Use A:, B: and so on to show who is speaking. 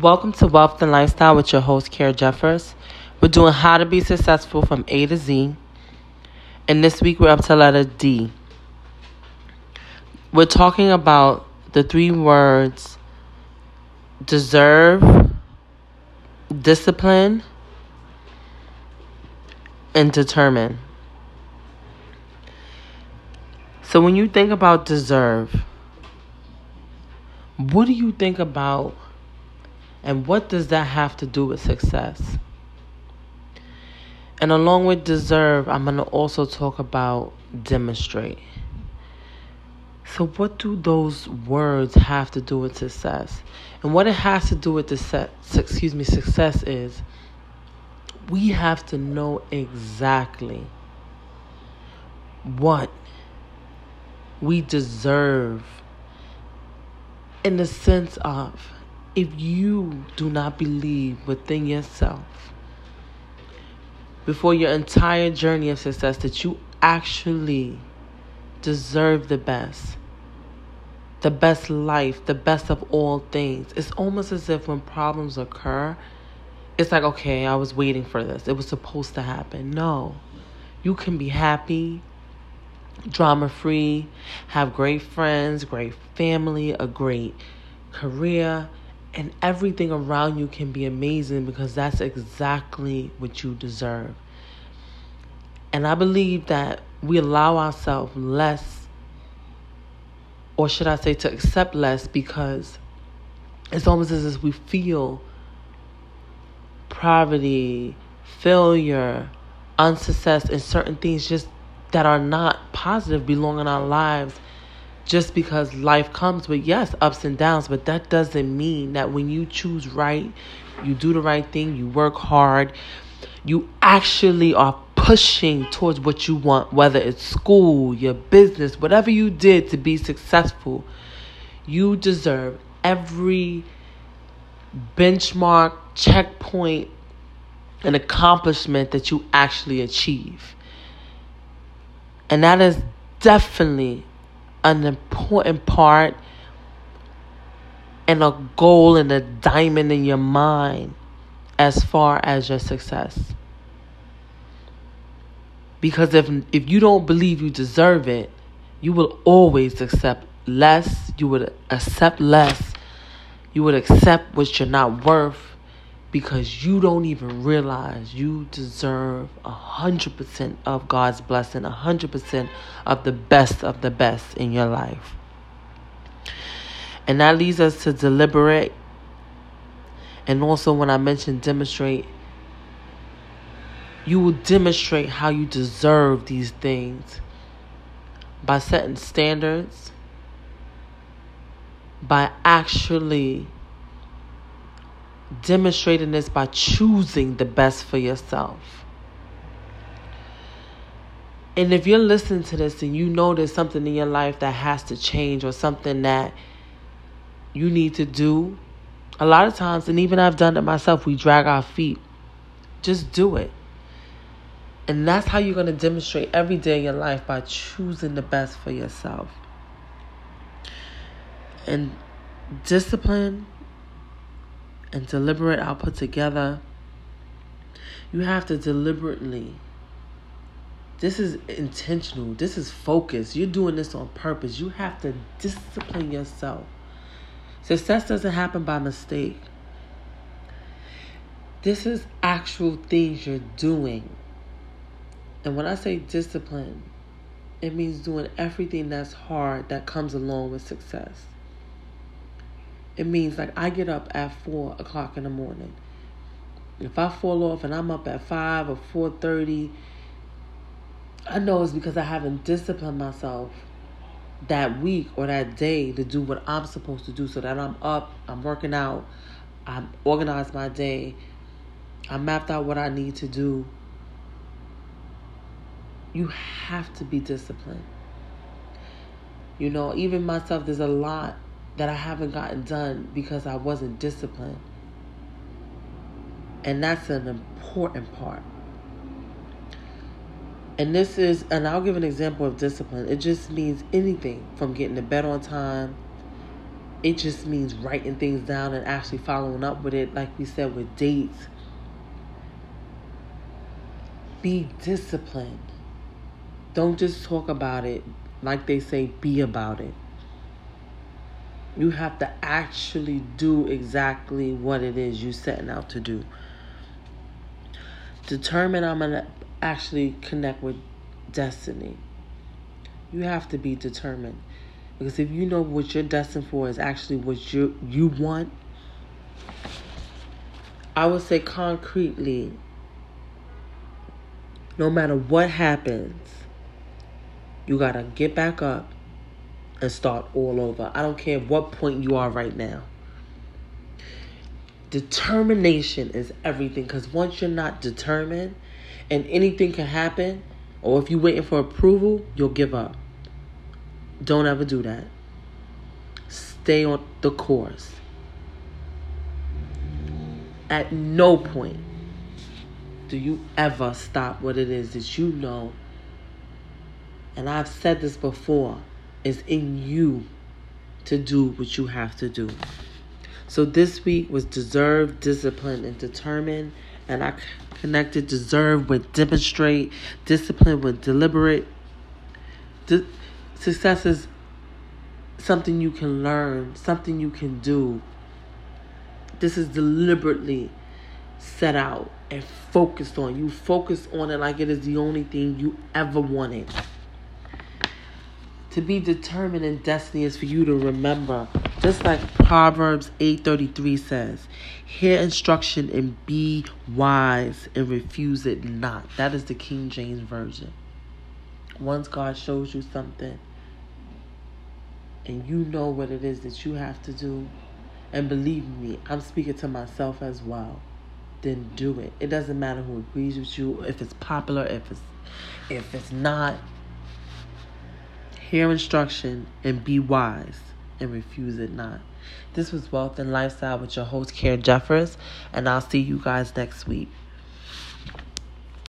A: Welcome to Wealth and Lifestyle with your host, Kara Jeffers. We're doing how to be successful from A to Z. And this week we're up to letter D. We're talking about the three words deserve, discipline, and determine. So when you think about deserve, what do you think about and what does that have to do with success? And along with deserve, I'm going to also talk about demonstrate. So, what do those words have to do with success? And what it has to do with the excuse me, success is we have to know exactly what we deserve in the sense of if you do not believe within yourself before your entire journey of success that you actually deserve the best, the best life, the best of all things. It's almost as if when problems occur, it's like, okay, I was waiting for this. It was supposed to happen. No. You can be happy, drama free, have great friends, great family, a great career, and everything around you can be amazing because that's exactly what you deserve. And I believe that we allow ourselves less, or should I say, to accept less because it's almost as if we feel poverty, failure, unsuccess, and certain things just that are not positive belong in our lives just because life comes with yes ups and downs but that doesn't mean that when you choose right you do the right thing you work hard you actually are pushing towards what you want whether it's school your business whatever you did to be successful you deserve every benchmark checkpoint and accomplishment that you actually achieve. And that is definitely an important part and a goal and a diamond in your mind as far as your success. Because if if you don't believe you deserve it, you will always accept less, you would accept less, you would accept what you're not worth because you don't even realize you deserve a hundred percent of God's blessing, a hundred percent of the best of the best in your life. And that leads us to deliberate. And also, when I mentioned demonstrate, you will demonstrate how you deserve these things by setting standards, by actually demonstrating this by choosing the best for yourself. And if you're listening to this and you know there's something in your life that has to change or something that you need to do, a lot of times, and even I've done it myself, we drag our feet. Just do it. And that's how you're going to demonstrate every day in your life by choosing the best for yourself. And discipline and deliberate output together, you have to deliberately. This is intentional. This is focus. You're doing this on purpose. You have to discipline yourself. Success doesn't happen by mistake. This is actual things you're doing. And when I say discipline, it means doing everything that's hard that comes along with success. It means like I get up at four o'clock in the morning. If I fall off and I'm up at five or four thirty, I know it's because I haven't disciplined myself that week or that day to do what I'm supposed to do so that I'm up, I'm working out, I'm organized my day, I mapped out what I need to do. You have to be disciplined. You know, even myself, there's a lot that I haven't gotten done because I wasn't disciplined. And that's an important part. And this is, and I'll give an example of discipline. It just means anything from getting to bed on time, It just means writing things down and actually following up with it, like we said with dates. Be disciplined. Don't just talk about it. Like they say, be about it. You have to actually do exactly what it is you're setting out to do. Determine I'm going to actually connect with destiny. You have to be determined. Because if you know what you're destined for is actually what you you want, I would say concretely, no matter what happens, you gotta get back up and start all over. I don't care what point you are right now. Determination is everything because once you're not determined and anything can happen, or if you're waiting for approval, you'll give up. Don't ever do that. Stay on the course. At no point do you ever stop what it is that you know. And I've said this before is in you to do what you have to do. So this week was deserve, discipline, and determine. And I connected deserve with demonstrate, discipline with deliberate. De- success is something you can learn, something you can do. This is deliberately set out and focused on. You focus on it like it is the only thing you ever wanted. To be determined in destiny is for you to remember, just like Proverbs 8:33 says, "Hear instruction and be wise and refuse it not." That is the King James version. Once God shows you something and you know what it is that you have to do, and believe me, I'm speaking to myself as well, then do it. It doesn't matter who agrees with you, if it's popular, if it's if it's not hear instruction, and be wise, and refuse it not. This was Wealth and Lifestyle with your host, Karen Jeffers, and I'll see you guys next week.